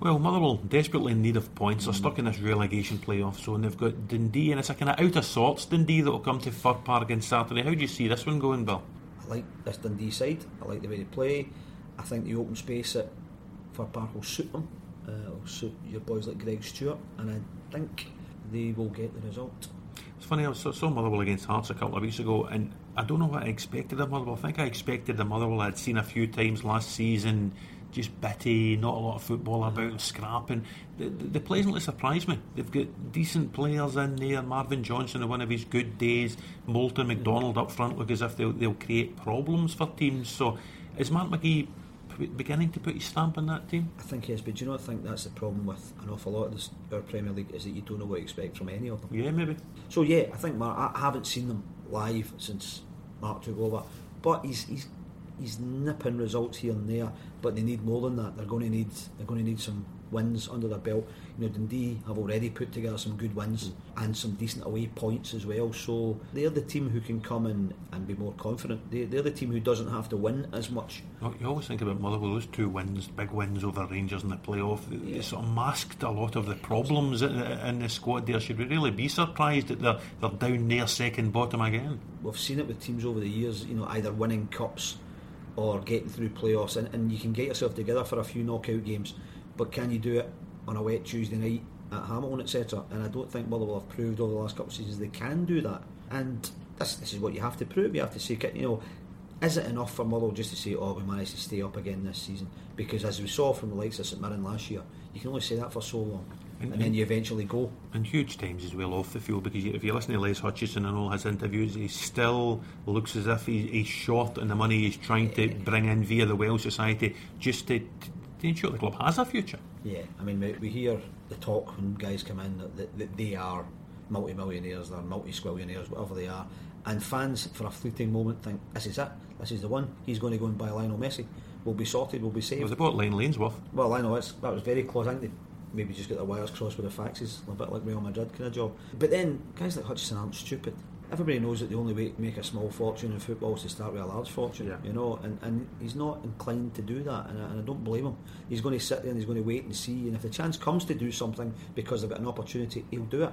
Well, Motherwell desperately in need of points. They're stuck in this relegation playoff zone. They've got Dundee, and it's a kind of out of sorts Dundee that will come to Fir Park on Saturday. How do you see this one going, Bill? I like this Dundee side. I like the way they play. I think the open space at Fir Park will suit them. Uh, will suit your boys like Greg Stewart, and I think they will get the result. It's funny, I saw, saw Motherwell against Hearts a couple of weeks ago, and I don't know what I expected of Motherwell. I think I expected the Motherwell I'd seen a few times last season, just bitty, not a lot of football mm. about, and scrapping. They, they pleasantly surprised me. They've got decent players in there. Marvin Johnson, on one of his good days. Moulton, mm. McDonald up front look as if they'll, they'll create problems for teams. So is Mark McGhee p- beginning to put his stamp on that team? I think yes, but do you know, I think that's the problem with an awful lot of this, our Premier League is that you don't know what to expect from any of them. Yeah, maybe. So yeah, I think Mark. I haven't seen them live since Mark took over, but he's he's he's nipping results here and there. But they need more than that. They're going to need they're going to need some wins under their belt. You know, Dundee have already put together some good wins and some decent away points as well. So they're the team who can come in and be more confident. They, they're the team who doesn't have to win as much. You always think about Motherwell, those two wins, big wins over Rangers in the playoff, they- they sort of masked a lot of the problems in, in the squad there. Should we really be surprised that they're, they're down near second bottom again? We've seen it with teams over the years, you know, either winning cups or getting through playoffs, and, and you can get yourself together for a few knockout games, but can you do it on a wet Tuesday night at Hamilton, etc.? And I don't think Motherwell have proved over the last couple of seasons they can do that. And this, this is what you have to prove. You have to say, you know, is it enough for Motherwell just to say, oh, we managed to stay up again this season? Because as we saw from the likes of St Mirren last year, you can only say that for so long, And- and then you eventually go. And huge times as well off the field because if you listen to Les Hutchison and all his interviews, he still looks as if he's, he's short on the money he's trying to bring in via the Well Society just to, to ensure the club has a future. Yeah, I mean, we, we hear the talk when guys come in that, that, that they are multi-millionaires, they're multi-squillionaires, whatever they are, and fans for a fleeting moment think, this is it, this is the one, he's going to go and buy Lionel Messi, we'll be sorted, we'll be saved. Well, they about Lane Lanesworth. Well, I know it's, that was very close. I think they maybe just get their wires crossed with the faxes, a bit like Real Madrid kind of job. But then guys like Hutchison aren't stupid. Everybody knows that the only way to make a small fortune in football is to start with a large fortune, Yeah. you know, and, and he's not inclined to do that, and I, and I don't blame him. He's going to sit there and he's going to wait and see, and if the chance comes to do something because they've got an opportunity, he'll do it.